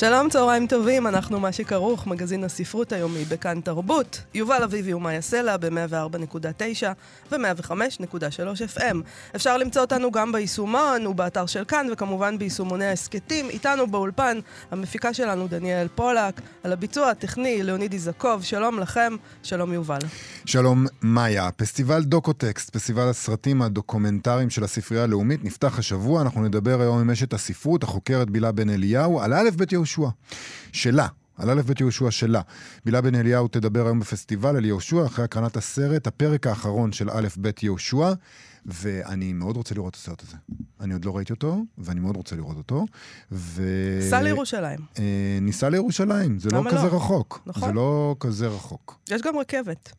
שלום, צהריים טובים, אנחנו מה שכרוך, מגזין הספרות היומי בכאן תרבות. יובל אביבי ומאיה סלע ב-104.9 ו-105.3 FM. אפשר למצוא אותנו גם ביישומון ובאתר של כאן, וכמובן ביישומוני ההסכתים. איתנו באולפן, המפיקה שלנו דניאל פולק, על הביצוע הטכני ליאוניד איזקוב. שלום לכם, שלום יובל. שלום מאיה. פסטיבל דוקוטקסט, פסטיבל הסרטים הדוקומנטריים של הספרייה הלאומית, נפתח השבוע. אנחנו נדבר היום עם אשת הספרות, החוקרת בילה בן אליהו, על א' ב' יהושע. שלה. על א' ב' יהושע שלה. בילה בן אליהו תדבר היום בפסטיבל על יהושע, אחרי הקרנת הסרט, הפרק האחרון של א' ב' יהושע, ואני מאוד רוצה לראות את הסרט הזה. אני עוד לא ראיתי אותו, ואני מאוד רוצה לראות אותו. ו... סע לירושלים. אה, ניסע לירושלים, זה לא למה כזה לא? רחוק. נכון. זה לא כזה רחוק. יש גם רכבת.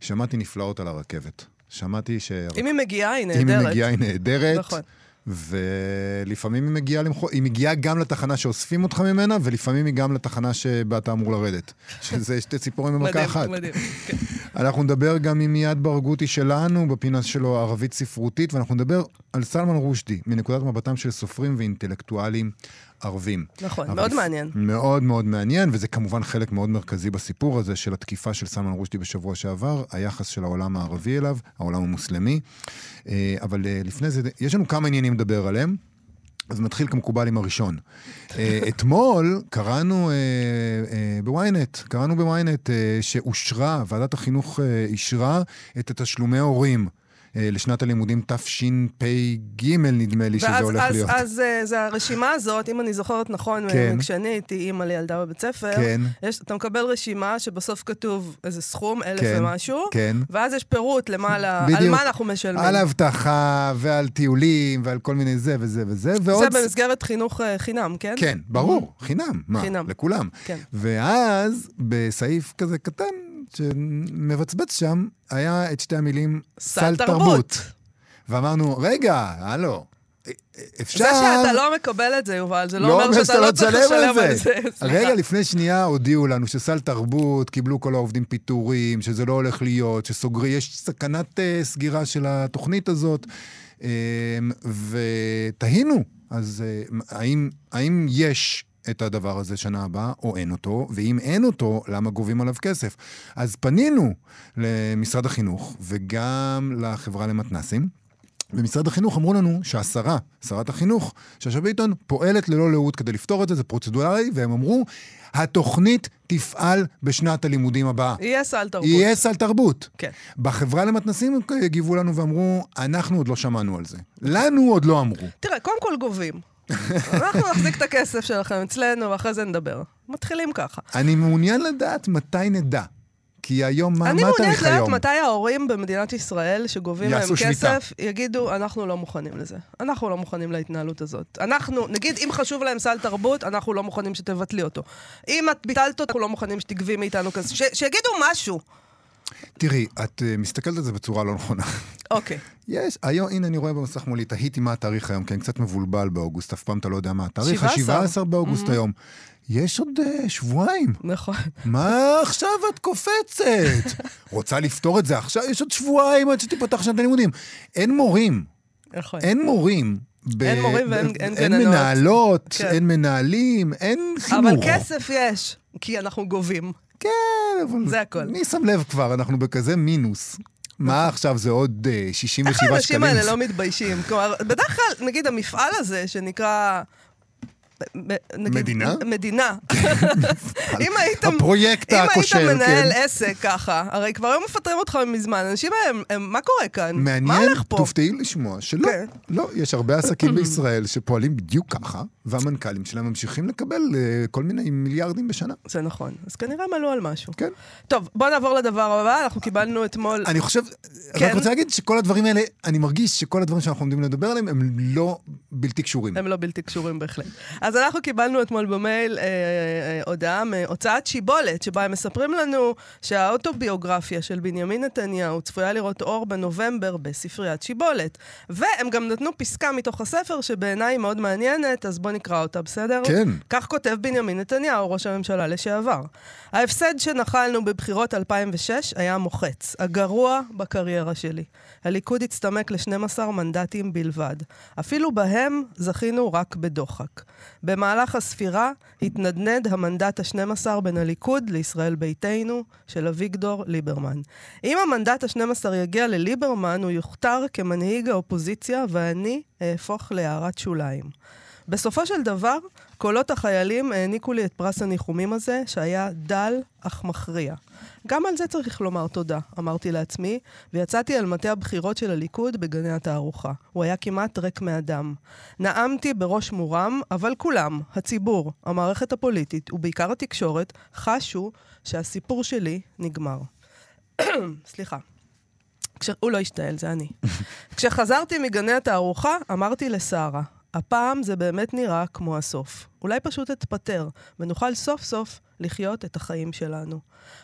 שמעתי נפלאות על הרכבת. שמעתי ש... אם היא מגיעה, היא אם נהדרת. היא מגיעה היא נהדרת. נכון. ולפעמים היא מגיעה למחו... היא מגיעה גם לתחנה שאוספים אותך ממנה, ולפעמים היא גם לתחנה שבה אתה אמור לרדת. שזה שתי ציפורים במכה אחת. מדהים. כן. אנחנו נדבר גם עם מיד ברגותי שלנו, בפינה שלו ערבית ספרותית, ואנחנו נדבר על סלמן רושדי, מנקודת מבטם של סופרים ואינטלקטואלים ערבים. נכון, אבל מאוד מעניין. מאוד מאוד מעניין, וזה כמובן חלק מאוד מרכזי בסיפור הזה של התקיפה של סלמן רושדי בשבוע שעבר, היחס של העולם הערבי אליו, העולם המוסלמי. אה, אבל אה, לפני זה, יש לנו כמה עניינים לדבר עליהם. אז נתחיל כמקובל עם הראשון. אה, אתמול קראנו בוויינט, קראנו בוויינט שאושרה, ועדת החינוך אישרה את התשלומי הורים. אה, לשנת הלימודים תשפ"ג, נדמה לי שזה ואז הולך אז, להיות. אז, אה, זה הרשימה הזאת, אם אני זוכרת נכון, כן. כשאני הייתי אימא לילדה בבית ספר, כן. יש, אתה מקבל רשימה שבסוף כתוב איזה סכום, אלף כן, ומשהו, כן. ואז יש פירוט למעלה, על בדיוק. מה אנחנו משלמים. על אבטחה ועל טיולים ועל כל מיני זה וזה וזה, ועוד... זה במסגרת חינוך אה, חינם, כן? כן, ברור, חינם. מה? חינם. לכולם. כן. ואז, בסעיף כזה קטן, שמבצבץ שם, היה את שתי המילים סל תרבות. ואמרנו, רגע, הלו, אפשר... זה שאתה לא מקבל את זה, יובל, זה לא, אומר שאתה לא צריך לשלם על זה. רגע, לפני שנייה הודיעו לנו שסל תרבות, קיבלו כל העובדים פיטורים, שזה לא הולך להיות, שסוגרי, יש סכנת uh, סגירה של התוכנית הזאת, um, ותהינו, אז uh, האם, האם יש את הדבר הזה שנה הבאה, או אין אותו, ואם אין אותו, למה גובים עליו כסף? אז פנינו למשרד החינוך וגם לחברה למתנ"סים. במשרד החינוך אמרו לנו שהשרה, שרת החינוך, שאשא ביטון, פועלת ללא לאות כדי לפתור את זה, זה פרוצדורלי, והם אמרו, התוכנית תפעל בשנת הלימודים הבאה. יהיה סל תרבות. יהיה סל תרבות. כן. בחברה למתנסים הגיבו לנו ואמרו, אנחנו עוד לא שמענו על זה. לנו עוד לא אמרו. תראה, קודם כל גובים. אנחנו נחזיק את הכסף שלכם אצלנו, ואחרי זה נדבר. מתחילים ככה. אני מעוניין לדעת מתי נדע. כי היום, מה, אני מה מעוניינת התאריך לדעת היום? מתי ההורים במדינת ישראל, שגובים שביתה. כסף, יגידו, אנחנו לא מוכנים לזה. אנחנו לא מוכנים להתנהלות הזאת. אנחנו, נגיד, אם חשוב להם סל תרבות, אנחנו לא מוכנים שתבטלי אותו. אם את ביטלת אותו, אנחנו לא מוכנים שתגבי מאיתנו כסף. ש- שיגידו משהו. תראי, את uh, מסתכלת על זה בצורה לא נכונה. אוקיי. יש, היום, הנה אני רואה במסך מולי, תהיתי מה התאריך היום, כי אני קצת מבולבל באוגוסט, אף פעם אתה לא יודע מה התאריך. 17. ה-17 באוגוסט היום. יש עוד uh, שבועיים. נכון. מה עכשיו את קופצת? רוצה לפתור את זה עכשיו? יש עוד שבועיים עד שתיפתח שנת הלימודים. אין מורים, נכון. אין מורים. ב- אין מורים ואין- ב- אין אין גננות. מנהלות, כן. אין מנהלים, אין חינוך. אבל כסף יש, כי אנחנו גובים. כן, אבל... זה הכל. מי שם לב כבר, אנחנו בכזה מינוס. מה עכשיו, זה עוד אה, 67 איך שקלים? האנשים האלה לא מתביישים? כלומר, בדרך כלל, נגיד, המפעל הזה שנקרא... נגיד, מדינה? מדינה. אם היית... הפרויקט אם הכושל, היית מנהל כן. עסק ככה, הרי כבר היו מפטרים אותך מזמן. האנשים האלה, הם- מה קורה כאן? מה מעניין, הולך פה? תופתעי לשמוע שלא, כן. לא, יש הרבה עסקים בישראל שפועלים בדיוק ככה, והמנכ"לים שלהם ממשיכים לקבל אה, כל מיני מיליארדים בשנה. זה נכון. אז כנראה הם עלו על משהו. כן. טוב, בוא נעבור לדבר הבא. אנחנו קיבלנו אתמול... אני חושב, כן. רק רוצה להגיד שכל הדברים האלה, אני מרגיש שכל הדברים שאנחנו עומדים לדבר עליהם הם לא בלתי קשורים. הם לא בלתי קשורים בהחלט. אז אנחנו קיבלנו אתמול במייל אה, אה, הודעה מהוצאת שיבולת, שבה הם מספרים לנו שהאוטוביוגרפיה של בנימין נתניהו צפויה לראות אור בנובמבר בספריית שיבולת. והם גם נתנו פסקה מתוך הספר שבעיניי מאוד מעניינת, אז בואו נקרא אותה, בסדר? כן. כך כותב בנימין נתניהו, ראש הממשלה לשעבר. ההפסד שנחלנו בבחירות 2006 היה מוחץ, הגרוע בקריירה שלי. הליכוד הצטמק ל-12 מנדטים בלבד. אפילו בהם זכינו רק בדוחק. במהלך הספירה התנדנד המנדט ה-12 בין הליכוד לישראל ביתנו של אביגדור ליברמן. אם המנדט ה-12 יגיע לליברמן, הוא יוכתר כמנהיג האופוזיציה ואני אהפוך להערת שוליים. בסופו של דבר, קולות החיילים העניקו לי את פרס הניחומים הזה, שהיה דל אך מכריע. גם על זה צריך לומר תודה, אמרתי לעצמי, ויצאתי אל מטה הבחירות של הליכוד בגני התערוכה. הוא היה כמעט ריק מאדם. נאמתי בראש מורם, אבל כולם, הציבור, המערכת הפוליטית, ובעיקר התקשורת, חשו שהסיפור שלי נגמר. סליחה. כש... הוא לא השתעל, זה אני. כשחזרתי מגני התערוכה, אמרתי לשרה, הפעם זה באמת נראה כמו הסוף. אולי פשוט אתפטר, ונוכל סוף סוף לחיות את החיים שלנו.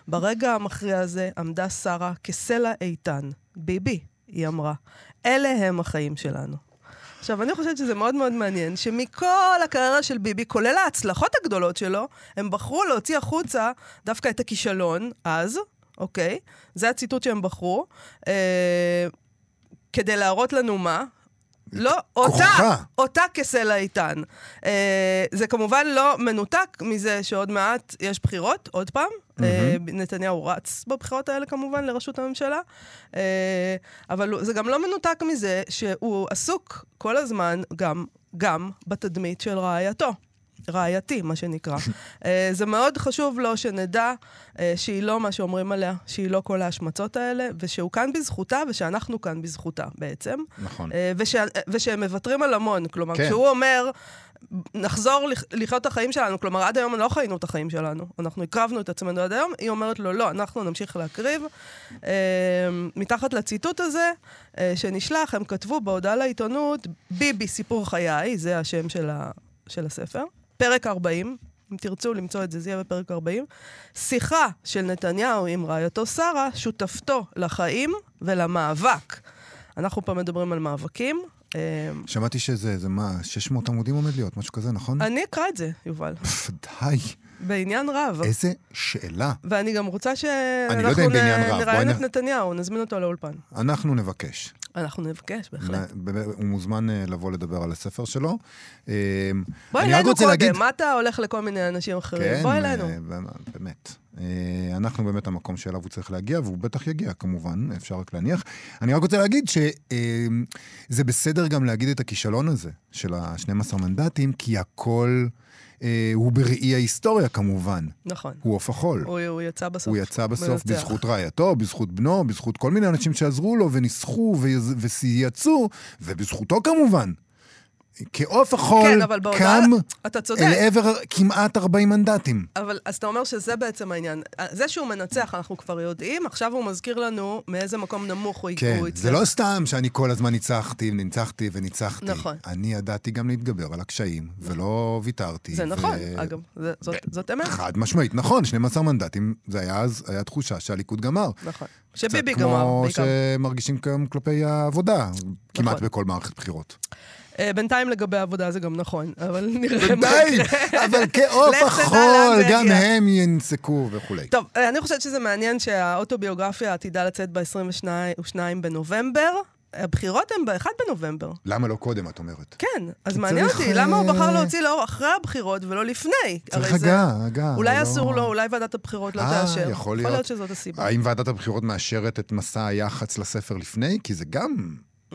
ברגע המכריע הזה עמדה שרה כסלע איתן. ביבי, היא אמרה, אלה הם החיים שלנו. עכשיו, אני חושבת שזה מאוד מאוד מעניין, שמכל הקריירה של ביבי, כולל ההצלחות הגדולות שלו, הם בחרו להוציא החוצה דווקא את הכישלון, אז, אוקיי? זה הציטוט שהם בחרו. אה, כדי להראות לנו מה? לא, אותה. אותה כסלע איתן. אה, זה כמובן לא מנותק מזה שעוד מעט יש בחירות, עוד פעם. אה, נתניהו רץ בבחירות האלה כמובן לראשות הממשלה, אה, אבל זה גם לא מנותק מזה שהוא עסוק כל הזמן גם, גם בתדמית של רעייתו. רעייתי, מה שנקרא. אה, זה מאוד חשוב לו שנדע אה, שהיא לא מה שאומרים עליה, שהיא לא כל ההשמצות האלה, ושהוא כאן בזכותה ושאנחנו כאן בזכותה בעצם. נכון. אה, וש, ושהם מוותרים על המון. כלומר, כן. כשהוא אומר, נחזור לח- לחיות את החיים שלנו, כלומר, עד היום לא חיינו את החיים שלנו, אנחנו הקרבנו את עצמנו עד היום, היא אומרת לו, לא, אנחנו נמשיך להקריב. אה, מתחת לציטוט הזה אה, שנשלח, הם כתבו בהודעה לעיתונות, ביבי סיפור חיי, זה השם של, ה, של הספר. פרק 40, אם תרצו למצוא את זה, זה יהיה בפרק 40. שיחה של נתניהו עם רעייתו שרה, שותפתו לחיים ולמאבק. אנחנו פה מדברים על מאבקים. אה, שמעתי שזה, זה מה, 600 עמודים עומד להיות, משהו כזה, נכון? אני אקרא את זה, יובל, בוודאי. בעניין רב. איזה שאלה. ואני גם רוצה לא שאנחנו בעניין רב, נראיין את נ- נתניהו, נזמין אותו לאולפן. אנחנו נבקש. אנחנו נבקש, בהחלט. נ- הוא מוזמן אה, לבוא לדבר על הספר שלו. אה, בוא אלינו קודם, להגיד- מה אתה הולך לכל מיני אנשים אחרים? כן, בוא אלינו. אה, באמת. אנחנו באמת המקום שאליו הוא צריך להגיע, והוא בטח יגיע כמובן, אפשר רק להניח. אני רק רוצה להגיד שזה בסדר גם להגיד את הכישלון הזה של ה-12 מנדטים, כי הכל אה, הוא בראי ההיסטוריה כמובן. נכון. הוא עוף החול. הוא הוא יצא בסוף. הוא יצא בסוף מנצח. בזכות רעייתו, בזכות בנו, בזכות כל מיני אנשים שעזרו לו וניסחו ויצאו, ובזכותו כמובן. כעוף החול כן, אבל בהודעה... קם אתה צודק. אל עבר כמעט 40 מנדטים. אבל אז אתה אומר שזה בעצם העניין. זה שהוא מנצח, אנחנו כבר יודעים, עכשיו הוא מזכיר לנו מאיזה מקום נמוך הוא כן, הוא זה לא סתם שאני כל הזמן ניצחתי וניצחתי וניצחתי. נכון. אני ידעתי גם להתגבר על הקשיים, ולא ויתרתי. זה ו- נכון, אגב, זה- זאת- זאת אמת. חד משמעית, נכון, 12 מנדטים, זה היה אז, היה תחושה שהליכוד גמר. נכון. שביבי קצת גמר, כמו בעיקר. שמרגישים גם כלפי העבודה, כמעט נכון. בכל מערכת בחירות. אה, בינתיים לגבי העבודה זה גם נכון, אבל נראה מה בינתיים. אבל כעוף החול, גם. הם ינסקו וכולי. טוב, אה, אני חושבת שזה מעניין שהאוטוביוגרפיה עתידה לצאת ב-22 בנובמבר. הבחירות הן ב-1 בנובמבר. למה לא קודם, את אומרת? כן, אז מעניין אותי, למה הוא אה, בחר להוציא לאור אחרי הבחירות ולא לפני? צריך הרי זה- הגה. אולי לא- אסור לו, אולי ועדת הבחירות לא אה, תאשר. יכול יכול להיות. להיות שזאת הסיבה. האם ועדת הבחירות מאשרת את מסע היח"צ לספר לפני? כי זה גם... Mm.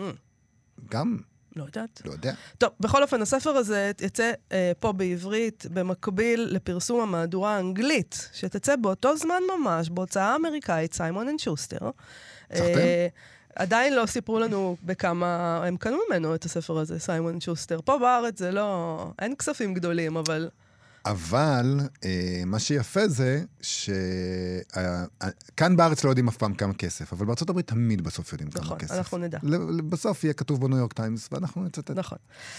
גם, לא יודעת. לא יודע. טוב, בכל אופן, הספר הזה יצא אה, פה בעברית, במקביל לפרסום המהדורה האנגלית, שתצא באותו זמן ממש, בהוצאה האמריקאית, סיימון אנד שוסטר. אה, עדיין לא סיפרו לנו בכמה הם קנו ממנו את הספר הזה, סיימון אנד שוסטר. פה בארץ זה לא... אין כספים גדולים, אבל אבל אה, מה שיפה זה שכאן בארץ לא יודעים אף פעם כמה כסף, אבל בארצות הברית תמיד בסוף יודעים כמה נכון, כסף. אנחנו נדע. בסוף יהיה כתוב בניו יורק טיימס, ואנחנו נצטט. נכון.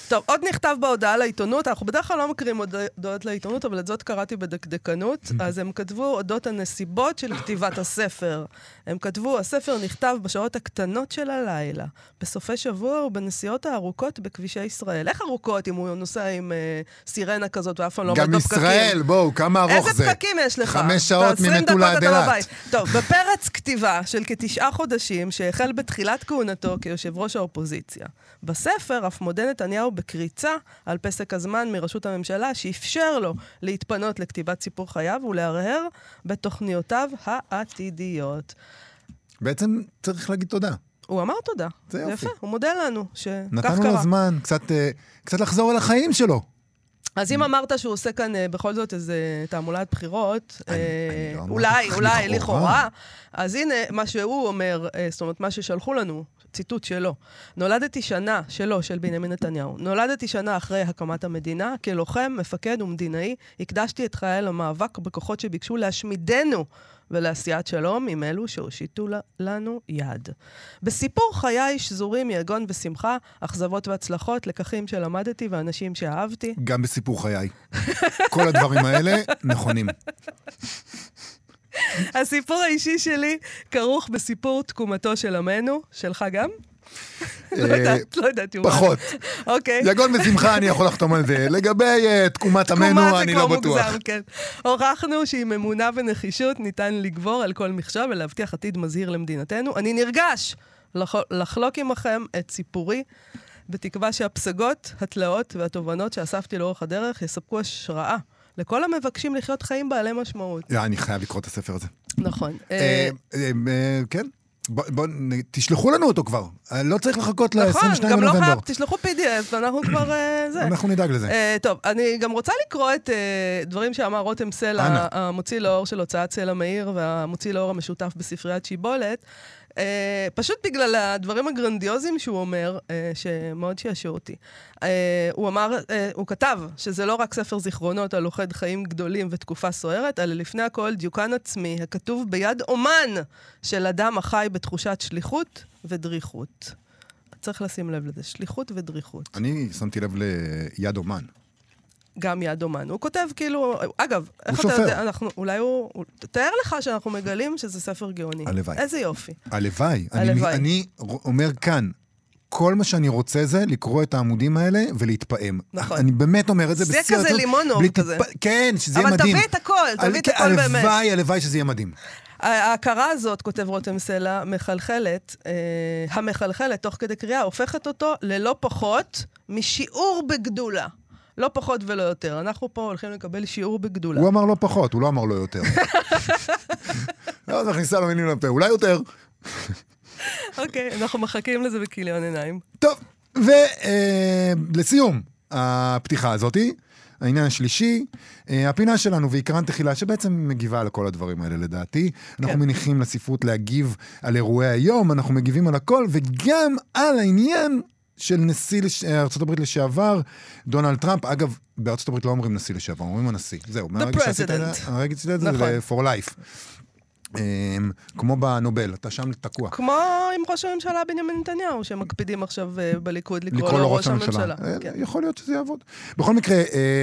טוב, עוד נכתב בהודעה לעיתונות, אנחנו בדרך כלל לא מקריאים הודעות לעיתונות, אבל את זאת קראתי בדקדקנות. אז הם כתבו אודות הנסיבות של כתיבת הספר. הם כתבו, הספר נכתב בשעות הקטנות של הלילה, בסופי שבוע ובנסיעות הארוכות בכבישי ישראל. איך ארוכות אם הוא נוסע עם אה, סירנה כזאת ואף פעם לא בפקקים? ישראל, בואו, כמה ארוך איזה זה. פקקים יש לך? חמש שעות ב- 20 ממטולה עד אילת. טוב, בפרץ כתיבה של כתשעה חודשים, שהחל בתחילת כהונתו כיושב ראש האופוזיציה. בספר אף מודה נתניהו בקריצה על פסק הזמן מראשות הממשלה, שאפשר לו להתפנות לכתיבת סיפור חייו ולהרהר בתוכניותיו העתידיות. בעצם צריך להגיד תודה. הוא אמר תודה. זה יופי. יפה, הוא מודה לנו שכך נתנו לו קרה. זמן קצת, אה, קצת לחזור אל החיים שלו. אז אם אמרת שהוא עושה כאן אה, בכל זאת איזה תעמולת בחירות, אה, לא אולי, אולי לכאורה. לכאורה, אז הנה מה שהוא אומר, אה, זאת אומרת, מה ששלחו לנו, ציטוט שלו. נולדתי שנה, שלו, של בנימין נתניהו, נולדתי שנה אחרי הקמת המדינה, כלוחם, מפקד ומדינאי, הקדשתי את חיי למאבק בכוחות שביקשו להשמידנו ולעשיית שלום עם אלו שהושיטו לנו יד. בסיפור חיי שזורים יגון ושמחה, אכזבות והצלחות, לקחים שלמדתי ואנשים שאהבתי. גם בסיפור חיי. כל הדברים האלה נכונים. הסיפור האישי שלי כרוך בסיפור תקומתו של עמנו, שלך גם? לא אה, יודעת, לא יודעת, יובל. פחות. אוקיי. יגון בשמחה אני יכול לחתום על זה. לגבי אה, תקומת תקומה עמנו, זה אני כבר לא בטוח. מוגזם, כן. הוכחנו שעם אמונה ונחישות ניתן לגבור על כל מכשול ולהבטיח עתיד מזהיר למדינתנו. אני נרגש לח- לחלוק עמכם את סיפורי, בתקווה שהפסגות, התלאות והתובנות שאספתי לאורך הדרך יספקו השראה לכל המבקשים לחיות חיים בעלי משמעות. אה, אני חייב לקרוא את הספר הזה. נכון. כן. בוא- בוא, תשלחו לנו אותו כבר. אה, לא צריך לחכות נכון, ל-22 גם לא בנובמבר. חייב, תשלחו PDF, ואנחנו כבר אה, זה. אנחנו נדאג לזה. אה, טוב, אני גם רוצה לקרוא את אה, דברים שאמר רותם. סלע, המוציא לאור של הוצאת סלע מאיר והמוציא לאור המשותף בספריית שיבולת. אה, פשוט בגלל הדברים הגרנדיוזיים שהוא אומר, אה, שמאוד שעשעו אותי. אה, הוא אמר, אה, הוא כתב שזה לא רק ספר זיכרונות על לוכד חיים גדולים ותקופה סוערת, אלא לפני הכל דיוקן עצמי, הכתוב ביד אומן של אדם החי בתחושת שליחות ודריכות. צריך לשים לב לזה, שליחות ודריכות. אני שמתי לב ליד אומן. גם יד אומן. הוא כותב כאילו, אגב, איך אתה סופר. יודע, אנחנו, אולי הוא, הוא, תאר לך שאנחנו מגלים שזה ספר גאוני. הלוואי. איזה יופי. הלוואי. אני, הלוואי. אני אומר כאן, כל מה שאני רוצה זה לקרוא את העמודים האלה ולהתפעם. נכון. אני באמת אומר את זה זה בשיא כזה הרצינות, לימונוב כזה. טיפה- כן, שזה יהיה אבל מדהים. תביא את הכל, תביא את הכל באמת. הלוואי, הלוואי שזה יהיה מדהים. ההכרה הזאת, כותב רותם סלע, מחלחלת, אה, המחלחלת תוך כדי קריאה, הופכת אותו ללא פחות משיעור בגדולה. לא פחות ולא יותר. אנחנו פה הולכים לקבל שיעור בגדולה. הוא אמר לא פחות, הוא לא אמר לא יותר. לא, זה מכניסה לו מילים לפה, אולי יותר. אוקיי, אנחנו מחכים לזה בכיליון עיניים. טוב, ולסיום הפתיחה הזאתי, העניין השלישי, אה, הפינה שלנו ועיקרן תחילה, שבעצם מגיבה על כל הדברים האלה לדעתי. אנחנו כן. מניחים לספרות להגיב על אירועי היום, אנחנו מגיבים על הכל, וגם על העניין של נשיא לש... אה, ארה"ב לשעבר, דונלד טראמפ. אגב, בארצות הברית לא אומרים נשיא לשעבר, אומרים הנשיא. זהו, מהרגע שעשית את. זה, הרגע שעשית את זה. זה for life. אמ, כמו בנובל, אתה שם תקוע. כמו עם ראש הממשלה בנימין נתניהו, שמקפידים עכשיו אה, בליכוד לקרוא לקרוא לו ראש הממשלה. אה, כן. יכול להיות שזה יעבוד. בכל מקרה,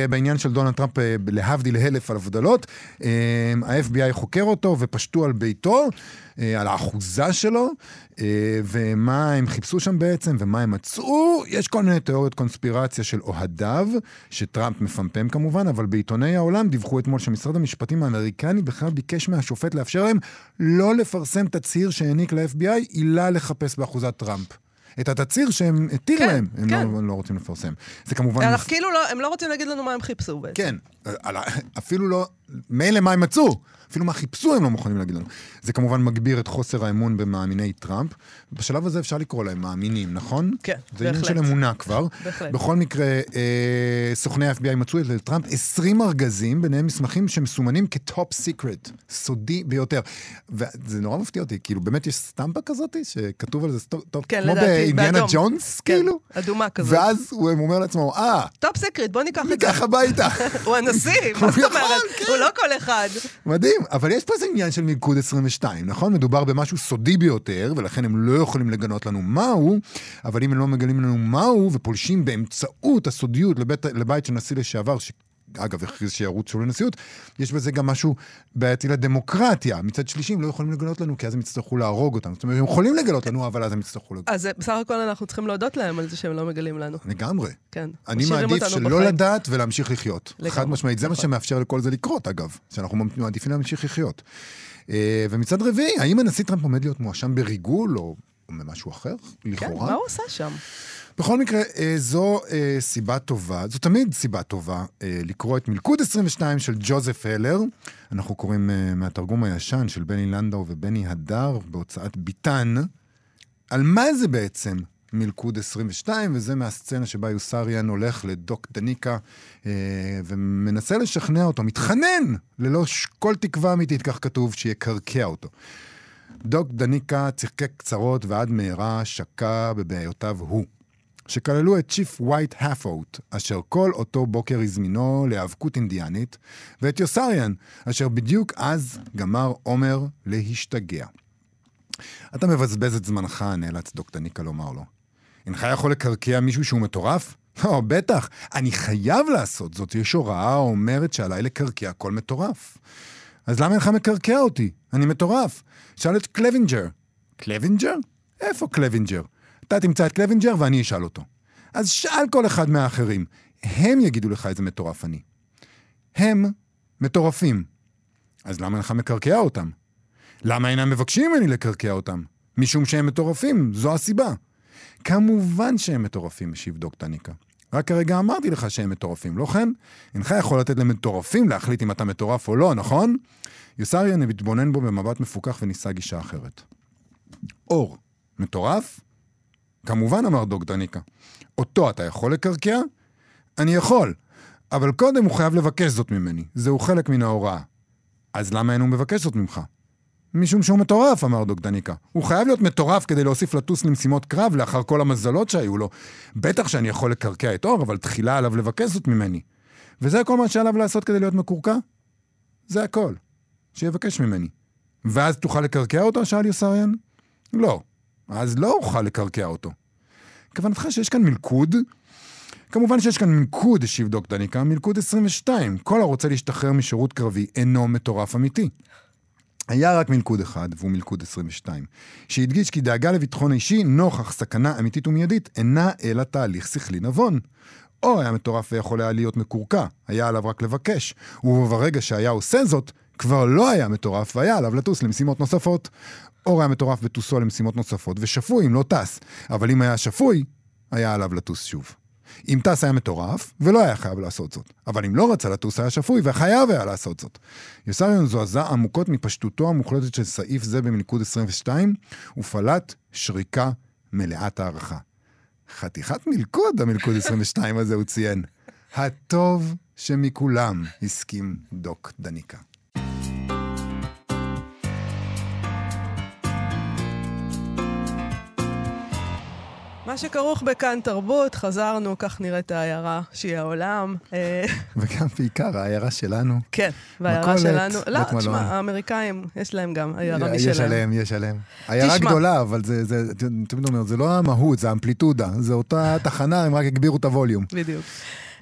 בעניין של דונלד טראמפ, להבדיל אלף על הבדלות, ה-FBI חוקר אותו ופשטו על ביתו, על האחוזה שלו, אה, ומה הם חיפשו שם בעצם, ומה הם מצאו. יש כל מיני תיאוריות קונספירציה של אוהדיו, שטראמפ מפמפם כמובן, אבל בעיתוני העולם דיווחו אתמול שמשרד המשפטים האמריקני בכלל ביקש מהשופט לאפשר להם לא לפרסם תצהיר שהעניק ל-FBI עילה לחפש באחוזת טראמפ. את התצהיר שהם התיר כן, להם, הם כן. לא, לא רוצים לפרסם. זה כמובן... אנחנו כאילו לא, הם לא רוצים להגיד לנו מה הם חיפשו בעצם. כן, אפילו לא, מילא מה הם מצאו, אפילו מה חיפשו הם לא מוכנים להגיד לנו. זה כמובן מגביר את חוסר האמון במאמיני טראמפ. בשלב הזה אפשר לקרוא להם מאמינים, נכון? כן, זה עניין בהחלט. של אמונה כבר. בהחלט. בכל מקרה, אה, סוכני ה-FBI מצאו את טראמפ 20 ארגזים, ביניהם מסמכים שמסומנים כ-top secret, סודי ביותר. וזה נורא מפתיע אותי, כאילו באמת יש סטמפה כזאת שכתוב על זה, טוב, כן, כמו לדעתי אינדיאנה באדום. ג'ונס, כן, כאילו? אדומה כזאת. ואז הוא אומר לעצמו, אה, top secret, בוא ניקח את זה. ניקח הביתה. הוא הנשיא, מה זאת אומרת? כן. הוא לא כל אחד. מדהים, אבל יש פה איזה עניין של מלכוד 22, נכון? מדובר במשהו סודי ביותר, ולכן הם לא יכולים לגלות לנו מהו, אבל אם הם לא מגלים לנו מהו, ופולשים באמצעות הסודיות לבית, לבית של נשיא לשעבר. אגב, הכריז שירוץ שלו לנשיאות, יש בזה גם משהו בעייתי לדמוקרטיה. מצד שלישי, הם לא יכולים לגלות לנו, כי אז הם יצטרכו להרוג אותנו. זאת אומרת, הם יכולים לגלות לנו, אבל אז הם יצטרכו לגלות. אז בסך הכל אנחנו צריכים להודות להם על זה שהם לא מגלים לנו. לגמרי. כן. אני מעדיף שלא בחיים. לדעת ולהמשיך לחיות. לגמרי, חד משמעית, זה מה נכון. שמאפשר לכל זה לקרות, אגב. שאנחנו מעדיפים להמשיך לחיות. אה, ומצד רביעי, האם הנשיא טראמפ עומד להיות מואשם בריגול או או במשהו אחר, כן, לכאורה? מה הוא עשה שם? בכל מקרה, אה, זו אה, סיבה טובה, זו תמיד סיבה טובה אה, לקרוא את מלכוד 22 של ג'וזף הלר. אנחנו קוראים מהתרגום הישן של בני לנדאו ובני הדר בהוצאת ביטן. על מה זה בעצם מלכוד 22, וזה מהסצנה שבה יוסריאן הולך לדוק דניקה ומנסה לשכנע אותו, מתחנן, ללא כל תקווה אמיתית, כך כתוב, שיקרקע אותו. דוק דניקה צחקק קצרות ועד מהרה שקע בבעיותיו הוא. שכללו את צ'יף ווייט הפוט, אשר כל אותו בוקר הזמינו להיאבקות אינדיאנית, ואת יוסריאן, אשר בדיוק אז גמר עומר להשתגע. אתה מבזבז את זמנך, נאלץ דוק דניקה לומר לו. אינך יכול לקרקע מישהו שהוא מטורף? לא, בטח, אני חייב לעשות זאת, יש הוראה האומרת שעליי לקרקע כל מטורף. אז למה אינך מקרקע אותי? אני מטורף. שאל את קלווינג'ר. קלווינג'ר? איפה קלווינג'ר? אתה תמצא את קלווינג'ר ואני אשאל אותו. אז שאל כל אחד מהאחרים. הם יגידו לך איזה מטורף אני. הם מטורפים. אז למה אינך מקרקע אותם? למה אינם מבקשים ממני לקרקע אותם? משום שהם מטורפים, זו הסיבה. כמובן שהם מטורפים, משיב דוק טניקה. רק כרגע אמרתי לך שהם מטורפים, לא כן? אינך יכול לתת למטורפים להחליט אם אתה מטורף או לא, נכון? יוסריאן מתבונן בו במבט מפוכח וניסה גישה אחרת. אור, מטורף? כמובן, אמר דוק דניקה. אותו אתה יכול לקרקע? אני יכול, אבל קודם הוא חייב לבקש זאת ממני. זהו חלק מן ההוראה. אז למה אין הוא מבקש זאת ממך? משום שהוא מטורף, אמר דוק דניקה. הוא חייב להיות מטורף כדי להוסיף לטוס למשימות קרב לאחר כל המזלות שהיו לו. בטח שאני יכול לקרקע את אור, אבל תחילה עליו לבקש זאת ממני. וזה כל מה שעליו לעשות כדי להיות מקורקע? זה הכל. שיבקש ממני. ואז תוכל לקרקע אותו? שאל יוסריאן. לא. אז לא אוכל לקרקע אותו. כוונתך שיש כאן מלכוד? כמובן שיש כאן מלכוד, השיב דוק דניקה, מלכוד 22. כל הרוצה להשתחרר משירות קרבי אינו מטורף אמיתי. היה רק מלכוד אחד, והוא מלכוד 22, שהדגיש כי דאגה לביטחון אישי נוכח סכנה אמיתית ומיידית אינה אלא תהליך שכלי נבון. או היה מטורף ויכול היה להיות מקורקע, היה עליו רק לבקש, וברגע שהיה עושה זאת, כבר לא היה מטורף והיה עליו לטוס למשימות נוספות. אור היה מטורף בטוסו למשימות נוספות, ושפוי אם לא טס, אבל אם היה שפוי, היה עליו לטוס שוב. אם טס היה מטורף, ולא היה חייב לעשות זאת. אבל אם לא רצה לטוס היה שפוי, וחייב היה לעשות זאת. יוסריון זועזע עמוקות מפשטותו המוחלטת של סעיף זה במלכוד 22, ופלט שריקה מלאת הערכה. חתיכת מלכוד, המלכוד 22 הזה, הוא ציין. הטוב שמכולם, הסכים דוק דניקה. מה שכרוך בכאן תרבות, חזרנו, כך נראית העיירה שהיא העולם. אה, וגם בעיקר העיירה שלנו. כן, והעיירה שלנו... לא. תשמע, האמריקאים, יש להם גם עיירה יש משלהם. עליהם, יש עליהם. עיירה. גדולה, אבל זה, זה, תמיד אומר, זה לא המהות, זה האמפליטודה. זה אותה תחנה, הם רק הגבירו את הווליום. בדיוק.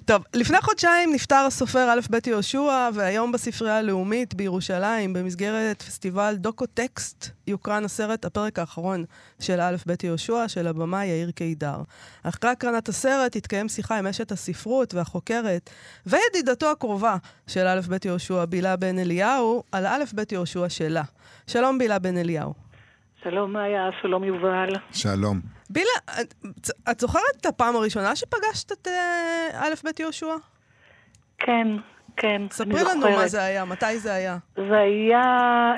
טוב, לפני חודשיים נפטר הסופר א' ב' יהושע, והיום בספרייה הלאומית בירושלים, במסגרת פסטיבל דוקו-טקסט, יוקרן הסרט הפרק האחרון של א' ב' יהושע, של הבמאי יאיר קידר. אחרי הקרנת הסרט התקיים שיחה עם אשת הספרות והחוקרת, וידידתו הקרובה של א' ב' יהושע, בילה בן אליהו, על א' ב' יהושע שלה. שלום בילה בן אליהו. שלום מאיה, שלום יובל. שלום. בילה, את, את זוכרת את הפעם הראשונה שפגשת את אה, א' ב' יהושע? כן, כן, ספרי לנו זוכרת. מה זה היה, מתי זה היה. זה היה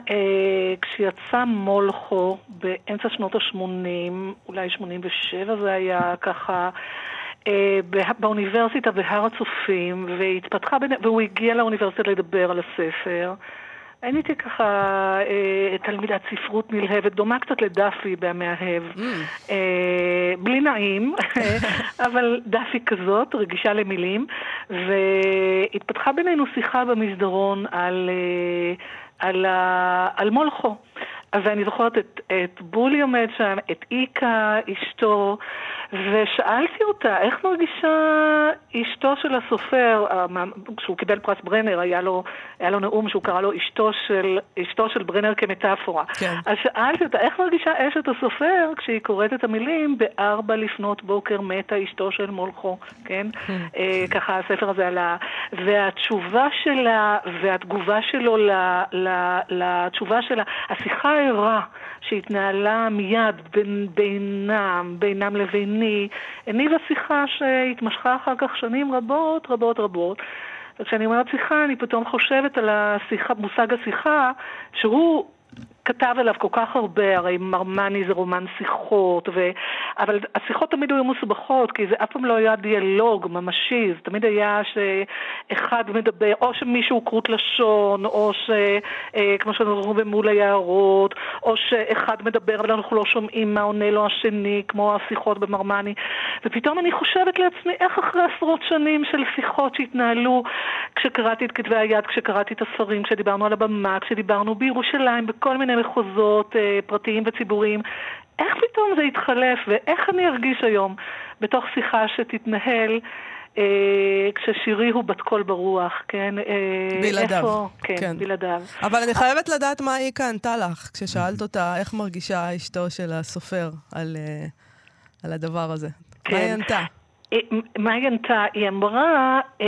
אה, כשיצא מולכו באמצע שנות ה-80, אולי 87 זה היה ככה, אה, באוניברסיטה בהר הצופים, והתפתחה, בין... והוא הגיע לאוניברסיטה לדבר על הספר. אני הייתי ככה אה, תלמידת ספרות נלהבת, דומה קצת לדאפי במאהב. Mm. אה, בלי נעים, אבל דאפי כזאת, רגישה למילים, והתפתחה בינינו שיחה במסדרון על, אה, על, ה- על מולכו. אז אני זוכרת את, את בולי עומד שם, את איקה, אשתו, ושאלתי אותה, איך מרגישה אשתו של הסופר, כשהוא קיבל פרס ברנר, היה לו, היה לו נאום שהוא קרא לו אשתו של, אשתו של ברנר כמטאפורה. כן. אז שאלתי אותה, איך מרגישה אשת הסופר כשהיא קוראת את המילים בארבע לפנות בוקר מתה אשתו של מולכו, כן? אה, ככה הספר הזה עלה. והתשובה שלה, והתגובה שלו ל, ל, לתשובה שלה, השיחה הערה שהתנהלה מיד בין, בינם, בינם לביני, הניבה שיחה שהתמשכה אחר כך שנים רבות, רבות, רבות. וכשאני אומרת שיחה, אני פתאום חושבת על השיחה, מושג השיחה, שהוא כתב עליו כל כך הרבה, הרי מרמני זה רומן שיחות, ו... אבל השיחות תמיד היו מסובכות, כי זה אף פעם לא היה דיאלוג ממשי, זה תמיד היה שאחד מדבר, או שמישהו כרות לשון, או ש... אה, שאנחנו רואים מול היערות, או שאחד מדבר אבל אנחנו לא שומעים מה עונה לו השני, כמו השיחות במרמני. ופתאום אני חושבת לעצמי, איך אחרי עשרות שנים של שיחות שהתנהלו, כשקראתי את כתבי היד, כשקראתי את הספרים, כשדיברנו על הבמה, כשדיברנו בירושלים, בכל מיני מחוזות אה, פרטיים וציבוריים, איך פתאום זה התחלף, ואיך אני ארגיש היום בתוך שיחה שתתנהל אה, כששירי הוא בת קול ברוח, כן? אה, בלעדיו. איפה? כן, כן. בלעדיו. אבל אני חייבת לדעת מה איקה ענתה לך, כששאלת אותה איך מרגישה אשתו של הסופר על, אה, על הדבר הזה. כן. מה היא ענתה? מה היא ענתה? היא אמרה, אה,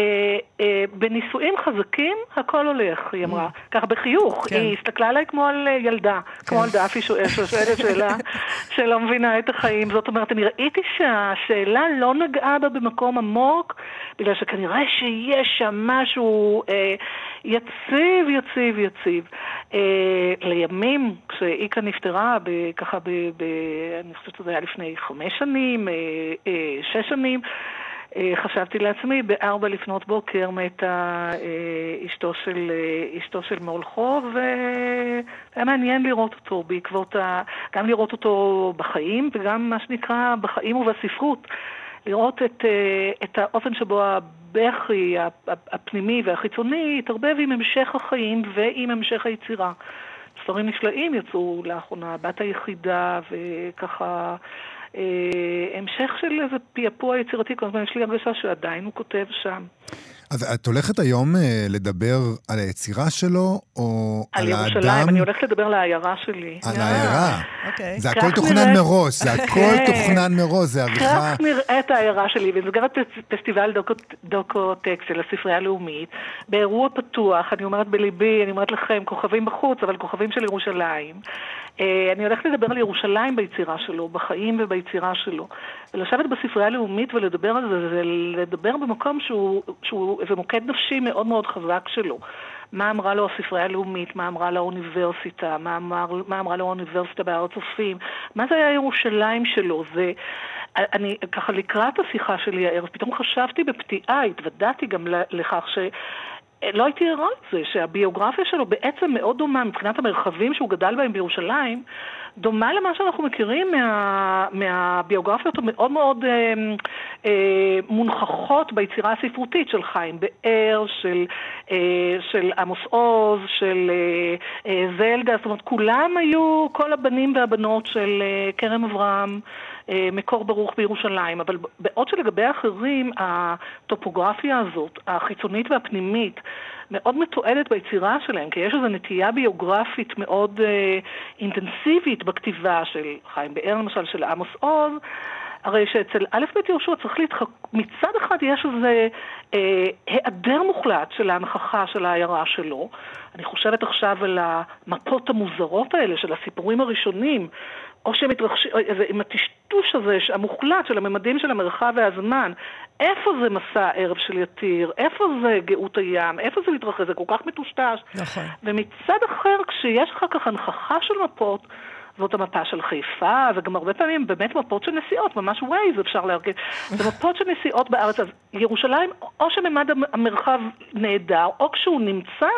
אה, בנישואים חזקים הכל הולך, היא אמרה. ככה בחיוך. כן. היא הסתכלה עליי כמו על אה, ילדה, כמו על דאפי שואל- ששואלת שאלה שלא מבינה את החיים. זאת אומרת, אני ראיתי שהשאלה לא נגעה בה במקום עמוק, בגלל שכנראה שיש שם משהו אה, יציב, יציב, יציב. אה, לימים, כשאיקה נפטרה, ככה, ב, ב, אני חושבת שזה היה לפני חמש שנים, אה, אה, שש שנים, חשבתי לעצמי, בארבע לפנות בוקר מתה אשתו של, אשתו של מולכו, והיה מעניין לראות אותו בעקבות ה... גם לראות אותו בחיים, וגם מה שנקרא בחיים ובספרות. לראות את, את האופן שבו הבכי הפנימי והחיצוני התערבב עם המשך החיים ועם המשך היצירה. ספרים נפלאים יצאו לאחרונה, בת היחידה וככה אה, המשך של איזה פעפוע יצירתי, כל הזמן יש לי הרגשה שעדיין הוא כותב שם. אז את הולכת היום אה, לדבר על היצירה שלו, או על על ירושלים, האדם? אני הולכת לדבר על העיירה שלי. על אה, העיירה. אוקיי. זה הכל תוכנן מראש, זה הכל כן. תוכנן מראש, זה עריכה... כך נראית העיירה שלי במסגרת פסטיבל דוקו- דוקו-טקסט של הספרייה הלאומית, באירוע פתוח, אני אומרת בליבי, אני אומרת לכם, כוכבים בחוץ, אבל כוכבים של ירושלים. אה, אני הולכת לדבר על ירושלים ביצירה שלו, בחיים וביצירה שלו. ולשבת בספרייה הלאומית ולדבר על זה, זה לדבר במקום שהוא, שהוא איזה מוקד נפשי מאוד מאוד חזק שלו. מה אמרה לו הספרייה הלאומית, מה אמרה לו האוניברסיטה, מה, אמר, מה אמרה לו האוניברסיטה בהר הצופים, מה זה היה ירושלים שלו. זה, אני ככה לקראת השיחה שלי הערב, פתאום חשבתי בפתיעה, התוודעתי גם לכך ש... לא הייתי ערה לזה, שהביוגרפיה שלו בעצם מאוד דומה מבחינת המרחבים שהוא גדל בהם בירושלים, דומה למה שאנחנו מכירים מה, מהביוגרפיות המאוד מאוד אה, אה, מונחחות ביצירה הספרותית של חיים באר, של, אה, של עמוס עוז, של אה, אה, זלדה, זאת אומרת כולם היו, כל הבנים והבנות של אה, כרם אברהם. אה, מקור ברוך בירושלים, אבל בעוד שלגבי האחרים, הטופוגרפיה הזאת, החיצונית והפנימית, מאוד מתועדת ביצירה שלהם, כי יש איזו נטייה ביוגרפית מאוד אה, אינטנסיבית בכתיבה של חיים באר, למשל, של עמוס עוז, הרי שאצל א' ב' יהושע צריך להתחק... מצד אחד יש איזה אה, היעדר מוחלט של ההנכחה של העיירה שלו. אני חושבת עכשיו על המפות המוזרות האלה של הסיפורים הראשונים, או שהם מתרחשים, עם הטשטוש הזה המוחלט של הממדים של המרחב והזמן. איפה זה מסע הערב של יתיר? איפה זה גאות הים? איפה זה מתרחש? זה כל כך מטושטש. נכון. ומצד אחר, כשיש אחר כך הנכחה של מפות, זאת המפה של חיפה, וגם הרבה פעמים באמת מפות של נסיעות, ממש ווייז אפשר להרכיב. זה מפות של נסיעות בארץ. אז ירושלים, או שממד המרחב נהדר, או כשהוא נמצא,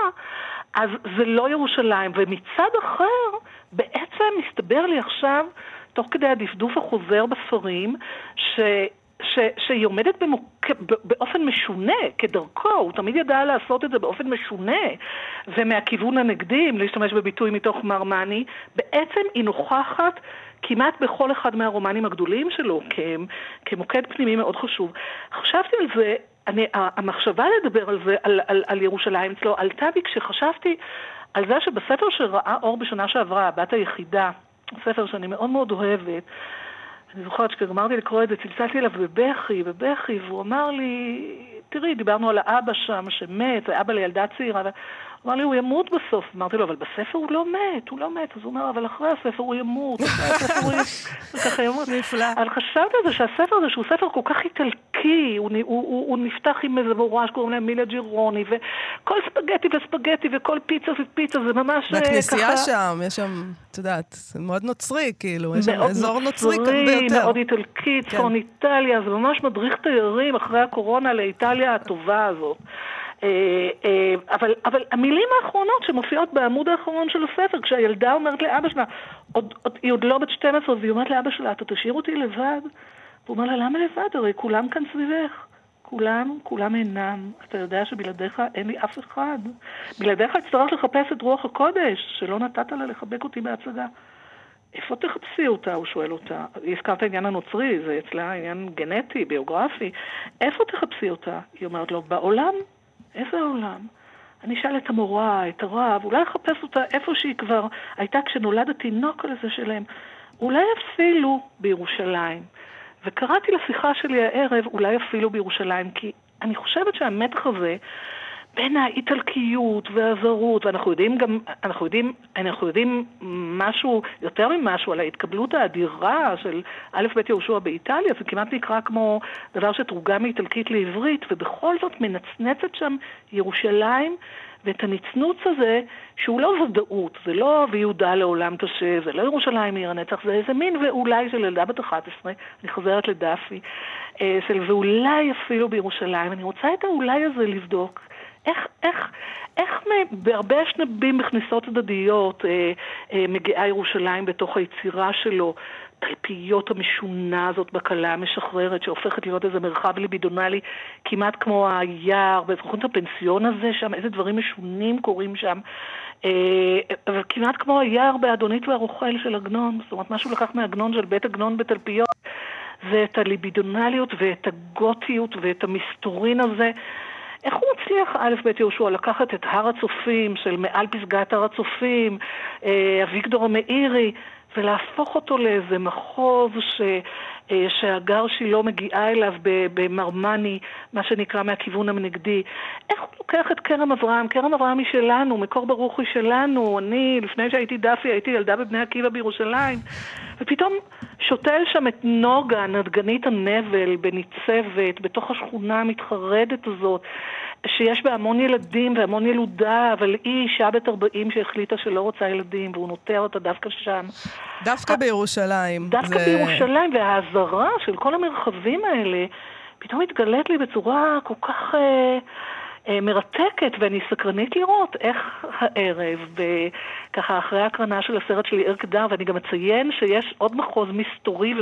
אז זה לא ירושלים. ומצד אחר, בעצם מסתבר לי עכשיו, תוך כדי הדפדוף החוזר בספרים, ש... ש, שהיא עומדת במוק... באופן משונה, כדרכו, הוא תמיד ידע לעשות את זה באופן משונה, ומהכיוון הנגדי, אם להשתמש בביטוי מתוך מרמני, בעצם היא נוכחת כמעט בכל אחד מהרומנים הגדולים שלו כ... כמוקד פנימי מאוד חשוב. חשבתי על זה, אני, המחשבה לדבר על זה, על, על, על ירושלים אצלו, עלתה בי כשחשבתי על זה שבספר שראה אור בשנה שעברה, הבת היחידה, ספר שאני מאוד מאוד אוהבת, אני זוכרת שכשגמרתי לקרוא את זה, צלצלתי אליו בבכי, בבכי, והוא אמר לי, תראי, דיברנו על האבא שם שמת, זה אבא לילדה צעירה, אמר לי, הוא ימות בסוף. אמרתי לו, אבל בספר הוא לא מת, הוא לא מת. אז הוא אומר, אבל אחרי הספר הוא ימות, אחרי הספר הוא ככה ימות. נפלא. אבל חשבתי על זה שהספר הזה, שהוא ספר כל כך איטלקי, הוא, הוא, הוא, הוא נפתח עם איזה מורה שקוראים להם מילה ג'ירוני, וכל ספגטי וספגטי וכל פיצה ופיצה, זה ממש ככה... והכנסייה שם, יש שם, את יודעת, זה מאוד נוצרי, כאילו, יש שם אזור נוצרי כאן ביותר. מאוד איטלקי, צפון כן. איטליה, זה ממש מדריך תיירים אחרי הקורונה לאיטליה הטובה הזאת. אה, אה, אבל, אבל המילים האחרונות שמופיעות בעמוד האחרון של הספר, כשהילדה אומרת לאבא שלה, עוד, עוד, היא עוד לא בת 12, והיא אומרת לאבא שלה, אתה תשאיר אותי לבד? והוא אומר לה, למה לבד? הרי כולם כאן סביבך. כולם, כולם אינם. אתה יודע שבלעדיך אין לי אף אחד. בלעדיך אצטרך לחפש את רוח הקודש, שלא נתת לה לחבק אותי בהצגה. איפה תחפשי אותה? הוא שואל אותה. הזכרת העניין הנוצרי, זה אצלה עניין גנטי, ביוגרפי. איפה תחפשי אותה? היא אומרת לו, בעולם. איזה עולם? אני אשאל את המורה, את הרב, אולי אחפש אותה איפה שהיא כבר הייתה כשנולד התינוק הזה שלהם. אולי אפילו בירושלים. וקראתי לשיחה שלי הערב, אולי אפילו בירושלים, כי אני חושבת שהמתח הזה בין האיטלקיות והזרות, ואנחנו יודעים גם, אנחנו יודעים, אנחנו יודעים משהו, יותר ממשהו, על ההתקבלות האדירה של א' ב' יהושע באיטליה, זה כמעט נקרא כמו דבר שתורגם מאיטלקית לעברית, ובכל זאת מנצנצת שם ירושלים, ואת הנצנוץ הזה, שהוא לא ודאות, זה לא ויהודה לעולם קשה, זה לא ירושלים עיר הנצח, זה איזה מין ואולי של ילדה בת 11, אני חוזרת לדאפי, אה, של ואולי אפילו בירושלים. אני רוצה את האולי הזה לבדוק. איך, איך, איך בהרבה אשנבים בכניסות הדדיות אה, אה, מגיעה ירושלים בתוך היצירה שלו, תלפיות המשונה הזאת בקלה המשחררת, שהופכת להיות איזה מרחב ליבידונלי כמעט כמו היער, ולפחות הפנסיון הזה שם, איזה דברים משונים קורים שם. אה, אבל כמעט כמו היער באדונית והרוכל של עגנון, זאת אומרת, משהו לקח מעגנון של בית עגנון בתלפיות, זה את הליבידונליות ואת הגותיות ואת המסתורין הזה. איך הוא מצליח, א' ב' יהושע, לקחת את הר הצופים של מעל פסגת הר הצופים, אה, אביגדור המאירי, ולהפוך אותו לאיזה מחוז ש... אה, שהגר שילה מגיעה אליו במרמני, מה שנקרא מהכיוון הנגדי. איך הוא לוקח את כרם אברהם? כרם אברהם היא שלנו, מקור ברוך היא שלנו. אני, לפני שהייתי דפי, הייתי ילדה בבני עקיבא בירושלים. ופתאום שותל שם את נוגה, נדגנית הנבל, בניצבת, בתוך השכונה המתחרדת הזאת. שיש בה המון ילדים והמון ילודה, אבל היא אישה בת 40 שהחליטה שלא רוצה ילדים, והוא נוטע אותה דווקא שם. דווקא בירושלים. דווקא זה... בירושלים, וההזרה של כל המרחבים האלה פתאום מתגלית לי בצורה כל כך... אה, אה, מרתקת, ואני סקרנית לראות איך הערב, ככה אחרי ההקרנה של הסרט שלי, ער קדר, ואני גם אציין שיש עוד מחוז מסתורי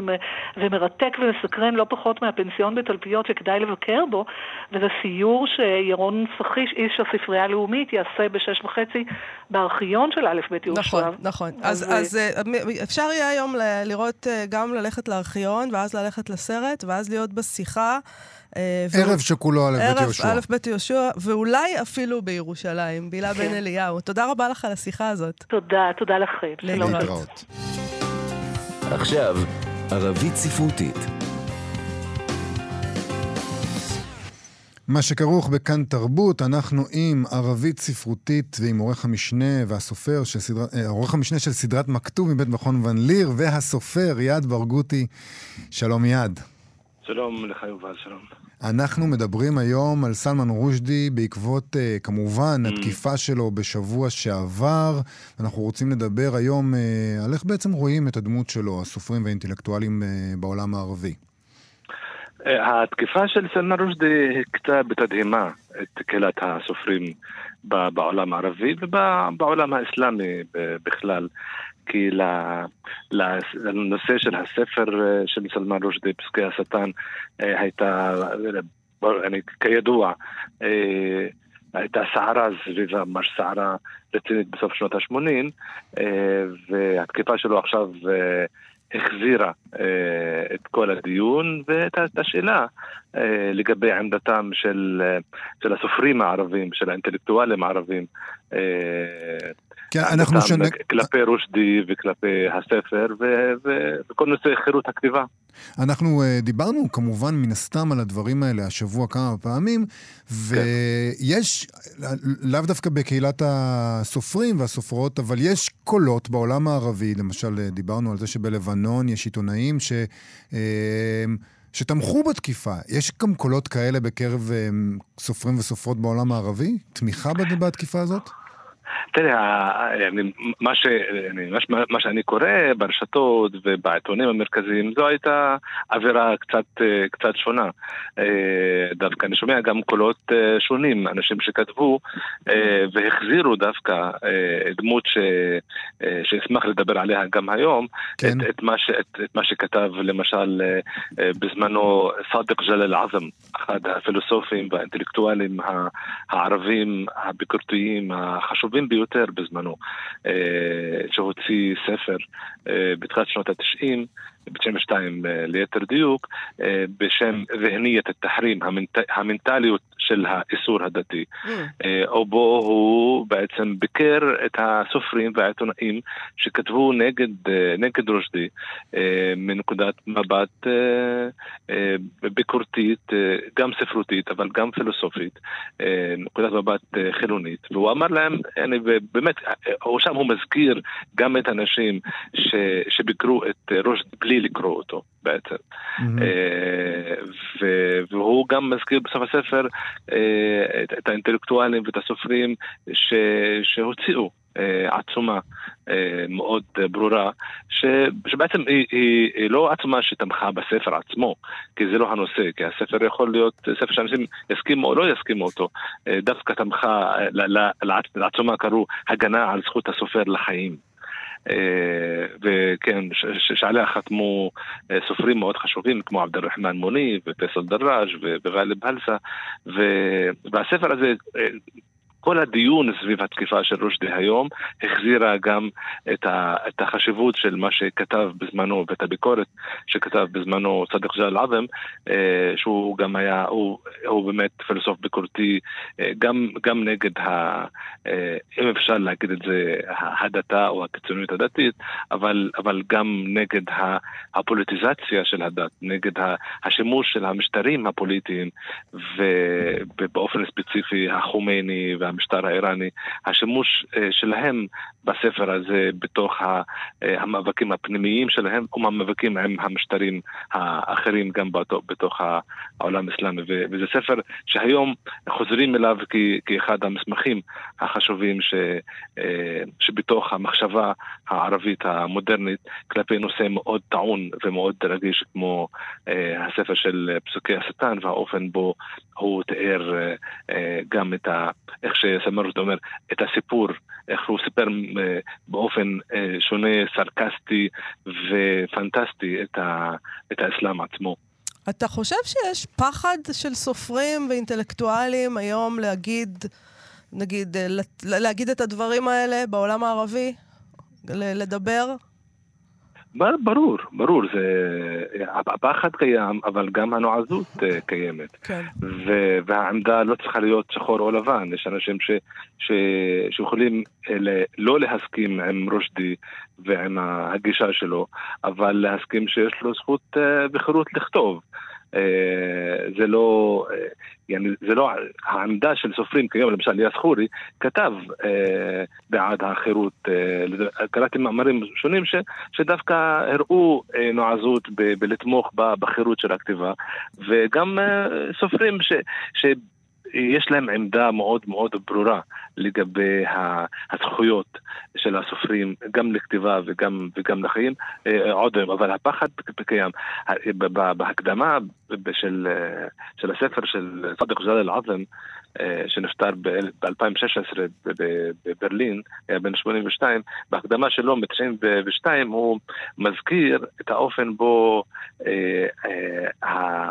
ומרתק ומסקרן לא פחות מהפנסיון בתלפיות שכדאי לבקר בו, וזה סיור שירון סחיש, איש הספרייה הלאומית, יעשה בשש וחצי בארכיון של א' ב' יהושע. נכון, נכון. אז, אז, אז אה, אפשר יהיה היום לראות, אה, גם ללכת לארכיון, ואז ללכת לסרט, ואז להיות בשיחה. אה, ערב שכולו א' ב' יהושע. ערב א' ב' יהושע, ואולי אפילו בירושלים, בילה בן כן. אליהו. תודה רבה לך על השיחה הזאת. תודה, תודה לכם. להתראות. עכשיו, ערבית ספרותית. מה שכרוך בכאן תרבות, אנחנו עם ערבית ספרותית ועם עורך המשנה והסופר של סדרת, אה, עורך המשנה של סדרת מכתוב מבית מכון ון ליר והסופר יעד ברגותי. שלום יעד. שלום לך יובל, שלום. אנחנו מדברים היום על סלמן רושדי בעקבות, uh, כמובן, mm. התקיפה שלו בשבוע שעבר. אנחנו רוצים לדבר היום uh, על איך בעצם רואים את הדמות שלו, הסופרים והאינטלקטואלים uh, בעולם הערבי. אה, התקיפה של סלמן רושדי הכתה בתדהמה את קהילת הסופרים בעולם הערבי ובעולם האסלאמי בכלל. כי לנושא של הספר של סלמן רושדי, פסקי השטן, הייתה, כידוע, הייתה סערה סביבה, ממש סערה רצינית בסוף שנות ה-80, והתקיפה שלו עכשיו החזירה אה, את כל הדיון ואת השאלה אה, לגבי עמדתם של, אה, של הסופרים הערבים, של האינטלקטואלים הערבים. כן, אנחנו שונה... כלפי רושדי וכלפי הספר ו- ו- וכל נושא חירות הכתיבה. אנחנו uh, דיברנו כמובן מן הסתם על הדברים האלה השבוע כמה פעמים, ויש, כן. לאו דווקא בקהילת הסופרים והסופרות, אבל יש קולות בעולם הערבי, למשל אה, דיברנו על זה שבלבנון יש עיתונאים ש... Uh, שתמכו בתקיפה. יש גם קולות כאלה בקרב סופרים וסופרות בעולם הערבי? תמיכה בתקיפה הזאת? תראה, מה, ש, מה שאני קורא ברשתות ובעיתונים המרכזיים, זו הייתה אווירה קצת, קצת שונה. אה, דווקא אני שומע גם קולות אה, שונים, אנשים שכתבו אה, והחזירו דווקא דמות ש, שאשמח לדבר עליה גם היום, כן. את, את, מה ש, את, את מה שכתב למשל בזמנו סאדק ג'לאל עזם, אחד הפילוסופים והאינטלקטואלים הערבים הביקורתיים החשובים ביותר. ביותר בזמנו, אה, שהוציא ספר אה, בתחילת שנות התשעים, ב-92 ליתר דיוק, אה, בשם והניית את-תחרים, המנטליות של האיסור הדתי, mm. בו הוא בעצם ביקר את הסופרים והעיתונאים שכתבו נגד, נגד רושדי מנקודת מבט ביקורתית, גם ספרותית, אבל גם פילוסופית, נקודת מבט חילונית, והוא אמר להם, אני באמת, שם הוא מזכיר גם את האנשים ש, שביקרו את רושדי בלי לקרוא אותו בעצם. Mm-hmm. והוא גם מזכיר בסוף הספר אה, את האינטלקטואלים ואת הסופרים ש, שהוציאו אה, עצומה מאוד ברורה, ש, שבעצם היא, היא, היא לא עצומה שתמכה בספר עצמו, כי זה לא הנושא, כי הספר יכול להיות ספר שאנשים יסכימו או לא יסכימו אותו, דווקא תמכה, לעצומה קראו הגנה על זכות הסופר לחיים. אה, וכן, שעליה חתמו אה, סופרים מאוד חשובים כמו עבד אל-רחמן מוני ופסל דראג' וגאלב הלסה והספר הזה אה, כל הדיון סביב התקיפה של רושדי היום החזירה גם את, ה, את החשיבות של מה שכתב בזמנו ואת הביקורת שכתב בזמנו צדק ג'אל עבם, אה, שהוא גם היה, הוא, הוא באמת פילוסוף ביקורתי אה, גם, גם נגד, ה, אה, אם אפשר להגיד את זה, הדתה או הקיצוניות הדתית, אבל, אבל גם נגד הפוליטיזציה של הדת, נגד השימוש של המשטרים הפוליטיים ובאופן ספציפי החומייני וה... המשטר האיראני, השימוש אה, שלהם בספר הזה בתוך אה, המאבקים הפנימיים שלהם ומאבקים עם המשטרים האחרים גם בתוך העולם האסלאמי. וזה ספר שהיום חוזרים אליו כאחד המסמכים החשובים אה, שבתוך המחשבה הערבית המודרנית כלפי נושא מאוד טעון ומאוד רגיש כמו הספר של פסוקי השטן והאופן בו הוא תיאר גם את ה... איך שסמרוט אומר, את הסיפור, איך הוא סיפר אה, באופן אה, שונה, סרקסטי ופנטסטי את, ה, את האסלאם עצמו. אתה חושב שיש פחד של סופרים ואינטלקטואלים היום להגיד, נגיד, אה, להגיד את הדברים האלה בעולם הערבי? לדבר? ברור, ברור, זה... הפחד קיים, אבל גם הנועזות אה, קיימת. כן. ו... והעמדה לא צריכה להיות שחור או לבן, יש אנשים ש... ש... שיכולים אה, לא להסכים עם רושדי ועם הגישה שלו, אבל להסכים שיש לו זכות אה, וחירות לכתוב. אה, זה לא, אה, זה לא, העמדה של סופרים כיום, למשל ליאס חורי, כתב אה, בעד החירות, קראתי מאמרים שונים ש, שדווקא הראו נועזות ב, בלתמוך בחירות של הכתיבה, וגם סופרים ש, ש יש להם עמדה מאוד מאוד ברורה לגבי הזכויות של הסופרים, גם לכתיבה וגם, וגם לחיים, עוד היום, אבל הפחד קיים. בהקדמה של, של הספר של סאדק ג'לאל אל-עזם, שנפטר ב-2016 בברלין, היה בן 82, בהקדמה שלו מ-92 הוא מזכיר את האופן בו אה, אה,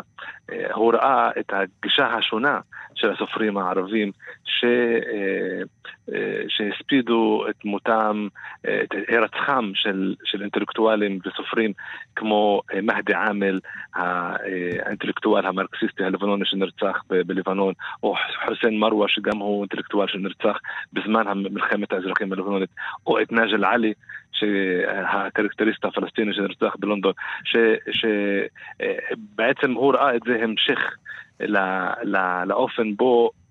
הוא ראה את הגישה השונה של הסופרים הערבים ש, אה, אה, שהספידו את מותם, אה, את הירצחם של, של אינטלקטואלים וסופרים כמו מהדי עמל, האינטלקטואל המרקסיסטי הלבנוני שנרצח בלבנון, או חוסיין מרווה שגם הוא אינטלקטואל שנרצח בזמן מלחמת האזרחים הלבנונית, או את נאג'ל עלי שהקרקטריסט הפלסטיני שנרצח בלונדון, שבעצם הוא ראה את זה המשך לא, לא, לאופן בו אה,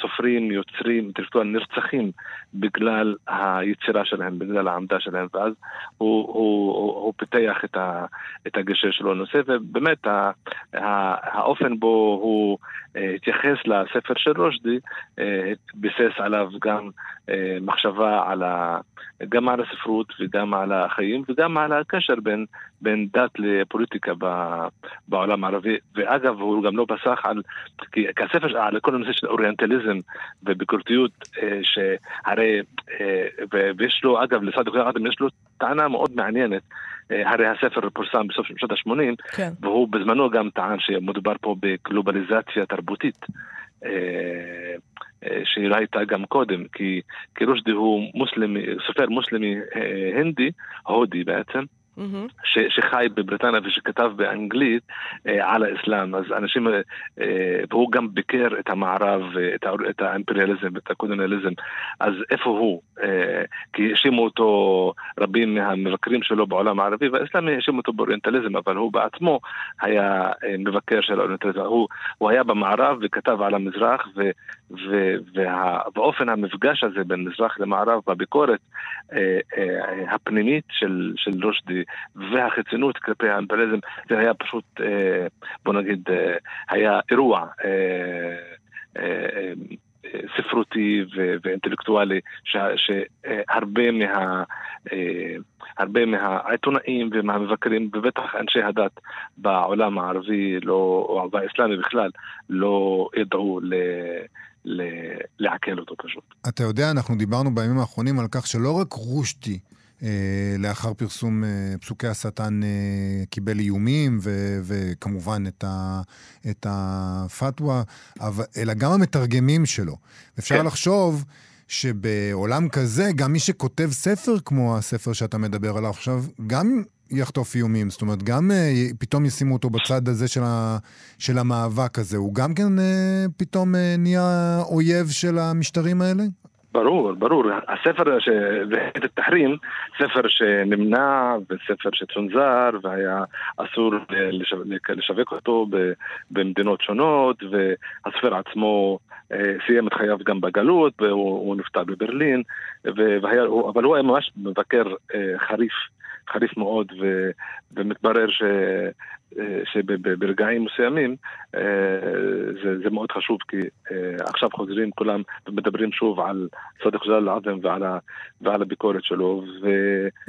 סופרים, יוצרים, אינטלקטואלים נרצחים בגלל היצירה שלהם, בגלל העמדה שלהם, ואז הוא, הוא, הוא, הוא פיתח את, ה, את הגשר שלו לנושא, ובאמת ה, ה, האופן בו הוא אה, התייחס לספר של רושדי, אה, ביסס עליו גם מחשבה על ה, גם על הספרות וגם על החיים וגם על הקשר בין, בין דת לפוליטיקה בעולם הערבי, ואגב, הוא גם לא פסח על, כי הספר, על כל הנושא של אוריינטליזם וביקורתיות, שהרי, ויש לו, אגב, לסעד אדם יש לו טענה מאוד מעניינת. הרי הספר פורסם בסוף שנות ה-80, כן. והוא בזמנו גם טען שמדובר פה בגלובליזציה תרבותית. שהיא לא הייתה גם קודם, כי, כי רושדי הוא מוסלמי, סופר מוסלמי הינדי, הודי בעצם, Mm-hmm. ש, שחי בבריטניה ושכתב באנגלית אה, על האסלאם, אז אנשים, אה, אה, והוא גם ביקר את המערב, אה, את, הא, את האימפריאליזם, את הקולוניאליזם, אז איפה הוא? אה, כי האשימו אותו רבים מהמבקרים שלו בעולם הערבי, והאסלאם האשימו אותו באוריינטליזם, אבל הוא בעצמו היה אה, מבקר של האוריינטליזם, הוא, הוא היה במערב וכתב על המזרח, ו, ו, וה, ואופן המפגש הזה בין מזרח למערב בביקורת אה, אה, הפנימית של, של רושדי והחיצונות כלפי האימפריאליזם, זה היה פשוט, אה, בוא נגיד, אה, היה אירוע. אה, ספרותי ואינטלקטואלי שהרבה מה... מהעיתונאים ומהמבקרים, ובטח אנשי הדת בעולם הערבי לא, או באסלאמי בכלל, לא ידעו ל... לעכל אותו פשוט. אתה יודע, אנחנו דיברנו בימים האחרונים על כך שלא רק רושדי אה, לאחר פרסום אה, פסוקי השטן אה, קיבל איומים ו- וכמובן את, ה- את הפתווה, אלא גם המתרגמים שלו. אפשר כן. לחשוב שבעולם כזה, גם מי שכותב ספר כמו הספר שאתה מדבר עליו עכשיו, גם יחטוף איומים. זאת אומרת, גם uh, פתאום ישימו אותו בצד הזה של, ה, של המאבק הזה. הוא גם כן uh, פתאום uh, נהיה אויב של המשטרים האלה? ברור, ברור. הספר, ש... ואת התחרים, ספר שנמנע וספר שצונזר והיה אסור לשווק, לשווק אותו במדינות שונות והספר עצמו אה, סיים את חייו גם בגלות והוא נפטר בברלין והיה, אבל הוא היה ממש מבקר אה, חריף חריף מאוד, ו, ומתברר ש, שברגעים מסוימים אה, זה, זה מאוד חשוב, כי אה, עכשיו חוזרים כולם ומדברים שוב על צדק ג'לאל עזם ועל, ועל הביקורת שלו. ו,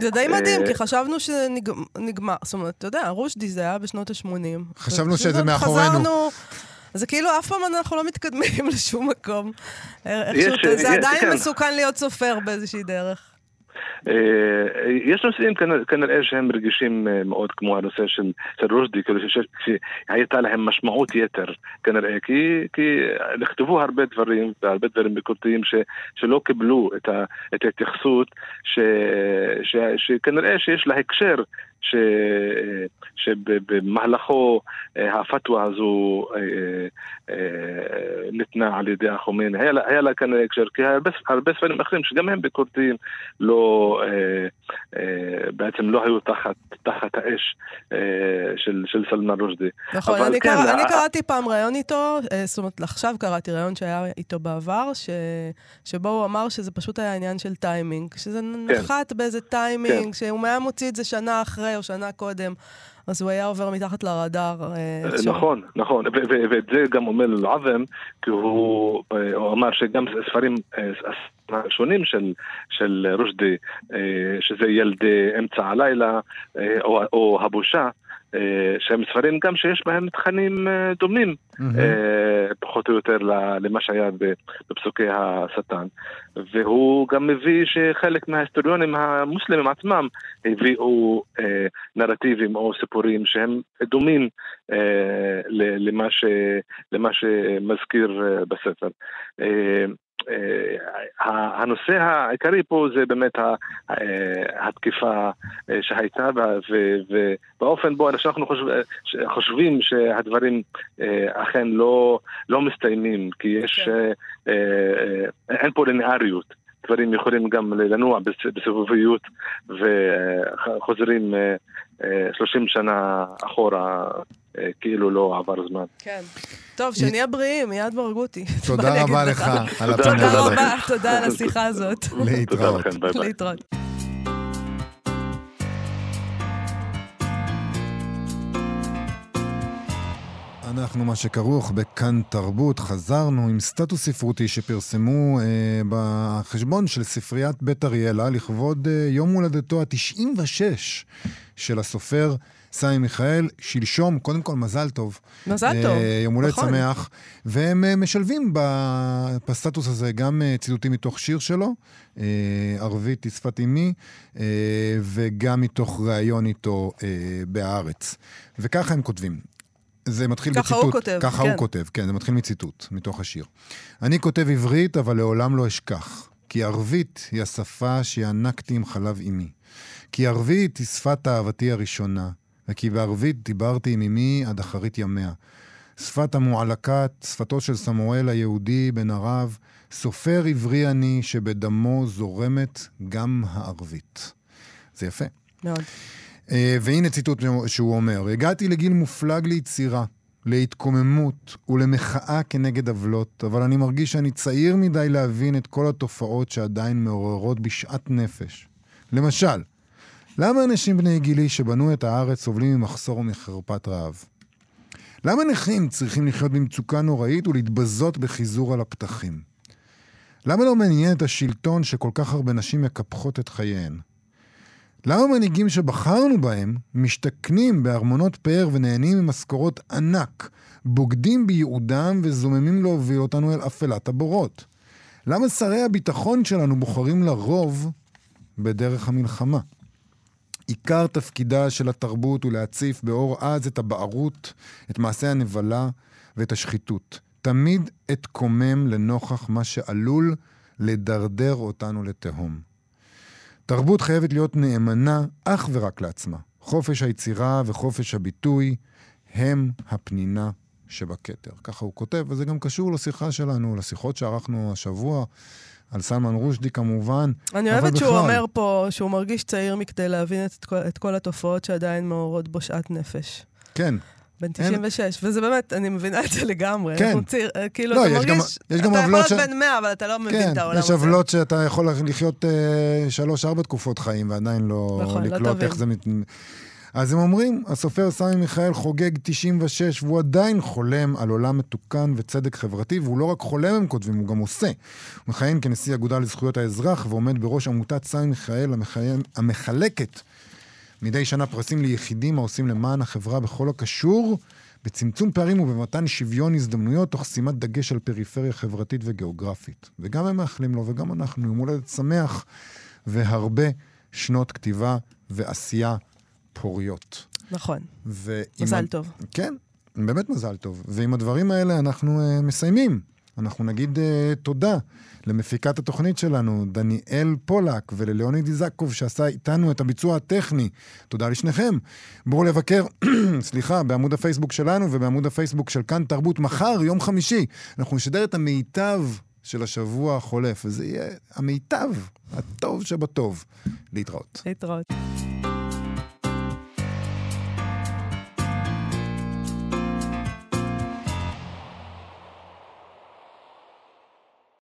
זה די מדהים, אה, כי חשבנו שנגמר, זאת אומרת, אתה יודע, רושדי זה היה בשנות ה-80. חשבנו שזה מאחורינו. חזרנו... זה כאילו אף פעם אנחנו לא מתקדמים לשום מקום. איכשהו, זה עדיין כן. מסוכן להיות סופר באיזושהי דרך. אה, יש נושאים כנראה שהם רגישים אה, מאוד כמו הנושא של, רושדי, כאילו שהייתה להם משמעות יתר כנראה, כי, כי נכתבו הרבה דברים והרבה דברים ביקורתיים ש, שלא קיבלו את, את ההתייחסות ש, ש, שכנראה שיש לה הקשר ש, שבמהלכו אה, הפתווה הזו אה, אה, ניתנה על ידי חומייני. היה, היה לה כנראה הקשר, כי הרבה, הרבה ספרים אחרים שגם הם ביקורתיים לא, בעצם לא היו תחת, תחת האש של, של סלמן רושדי. נכון, אני, כן, קרא, אני קראתי פעם ראיון איתו, זאת אומרת, עכשיו קראתי ראיון שהיה איתו בעבר, ש, שבו הוא אמר שזה פשוט היה עניין של טיימינג, שזה כן. נחת באיזה טיימינג, כן. שהוא היה מוציא את זה שנה אחרי. או שנה קודם. אז הוא היה עובר מתחת לרדאר. אה, אה. נכון, נכון, ואת זה גם אומר אל-עזם, כי הוא אה, הוא אמר שגם ספרים השונים של, של רושדי, שזה ילדי אמצע הלילה, או, או הבושה, שהם ספרים גם שיש בהם תכנים אה, דומים, אה, פחות או יותר למה שהיה בפסוקי השטן. והוא גם מביא שחלק מההיסטוריונים המוסלמים עצמם הביאו אה, נרטיבים או סיפורים שהם דומים אה, למה, ש, למה שמזכיר אה, בספר. אה, הנושא העיקרי פה זה באמת אה, התקיפה אה, שהייתה ובאופן בו אנחנו חושבים שהדברים אכן לא, לא מסתיימים, כי יש, כן. אין פה לינאריות. דברים יכולים גם לנוע בס- בסובביות וחוזרים אה, אה, 30 שנה אחורה, אה, כאילו לא עבר זמן. כן. טוב, שנהיה בריאים, מיד ברגותי. תודה רבה לך? על תודה הפאנל תודה. רבה, תודה על השיחה הזאת. להתראות. תודה לכם, ביי ביי. להתראות. אנחנו מה שכרוך בכאן תרבות, חזרנו עם סטטוס ספרותי שפרסמו אה, בחשבון של ספריית בית אריאלה לכבוד אה, יום הולדתו ה-96 של הסופר סמי מיכאל. שלשום, קודם כל מזל טוב. מזל טוב. אה, יום הולדת נכון. שמח. והם אה, משלבים ב- בסטטוס הזה גם אה, ציטוטים מתוך שיר שלו, אה, ערבית היא שפת אמי, אה, וגם מתוך ראיון איתו אה, בהארץ. וככה הם כותבים. זה מתחיל ככה בציטוט. הוא כותב, ככה כן. הוא כותב, כן, זה מתחיל מציטוט, מתוך השיר. אני כותב עברית, אבל לעולם לא אשכח. כי ערבית היא השפה שינקתי עם חלב אמי. כי ערבית היא שפת אהבתי הראשונה. וכי בערבית דיברתי עם אמי עד אחרית ימיה. שפת המועלקת, שפתו של סמואל היהודי בן ערב, סופר עברי אני שבדמו זורמת גם הערבית. זה יפה. מאוד. אה, והנה ציטוט שהוא אומר: הגעתי לגיל מופלג ליצירה, להתקוממות ולמחאה כנגד עוולות, אבל אני מרגיש שאני צעיר מדי להבין את כל התופעות שעדיין מעוררות בשאט נפש. למשל, למה אנשים בני גילי שבנו את הארץ סובלים ממחסור ומחרפת רעב? למה נכים צריכים לחיות במצוקה נוראית ולהתבזות בחיזור על הפתחים? למה לא מעניין את השלטון שכל כך הרבה נשים מקפחות את חייהן? למה מנהיגים שבחרנו בהם משתכנים בארמונות פאר ונהנים ממשכורות ענק, בוגדים בייעודם וזוממים להוביל אותנו אל אפלת הבורות? למה שרי הביטחון שלנו בוחרים לרוב בדרך המלחמה? עיקר תפקידה של התרבות הוא להציף באור עז את הבערות, את מעשה הנבלה ואת השחיתות. תמיד אתקומם לנוכח מה שעלול לדרדר אותנו לתהום. תרבות חייבת להיות נאמנה אך ורק לעצמה. חופש היצירה וחופש הביטוי הם הפנינה שבכתר. ככה הוא כותב, וזה גם קשור לשיחה שלנו, לשיחות שערכנו השבוע, על סלמן רושדי כמובן. אני אוהבת שהוא בכלל. אומר פה שהוא מרגיש צעיר מכדי להבין את את כל התופעות שעדיין מעוררות בו שאט נפש. כן. בן אין- 96, וזה באמת, אני מבינה את זה לגמרי. כן. אנחנו צעיר, אה, כאילו, לא, אתה יש גם- מרגיש, יש גם אתה יכול להיות ש- בן 100, אבל אתה לא מבין כן, את העולם יש הזה. עוולות שאתה יכול לחיות אה, שלוש-ארבע תקופות חיים ועדיין לא נכון, לא לקלוט תבין. איך זה מת... אז הם אומרים, הסופר סמי מיכאל חוגג 96 והוא עדיין חולם על עולם מתוקן וצדק חברתי, והוא לא רק חולם, הם כותבים, הוא גם עושה. הוא מכהן כנשיא האגודה לזכויות האזרח ועומד בראש עמותת סמי מיכאל המחלקת מדי שנה פרסים ליחידים העושים למען החברה בכל הקשור בצמצום פערים ובמתן שוויון הזדמנויות, תוך שימת דגש על פריפריה חברתית וגיאוגרפית. וגם הם מאחלים לו, וגם אנחנו, יום הולדת שמח, והרבה שנות כתיבה ועשייה פוריות. נכון, מזל ה- טוב. כן, באמת מזל טוב. ועם הדברים האלה אנחנו uh, מסיימים. אנחנו נגיד uh, תודה למפיקת התוכנית שלנו, דניאל פולק, ולליאוניד איזקוב, שעשה איתנו את הביצוע הטכני. תודה לשניכם. בואו לבקר, סליחה, בעמוד הפייסבוק שלנו ובעמוד הפייסבוק של כאן תרבות. מחר, יום חמישי, אנחנו נשדר את המיטב של השבוע החולף, וזה יהיה המיטב, הטוב שבטוב. להתראות. להתראות.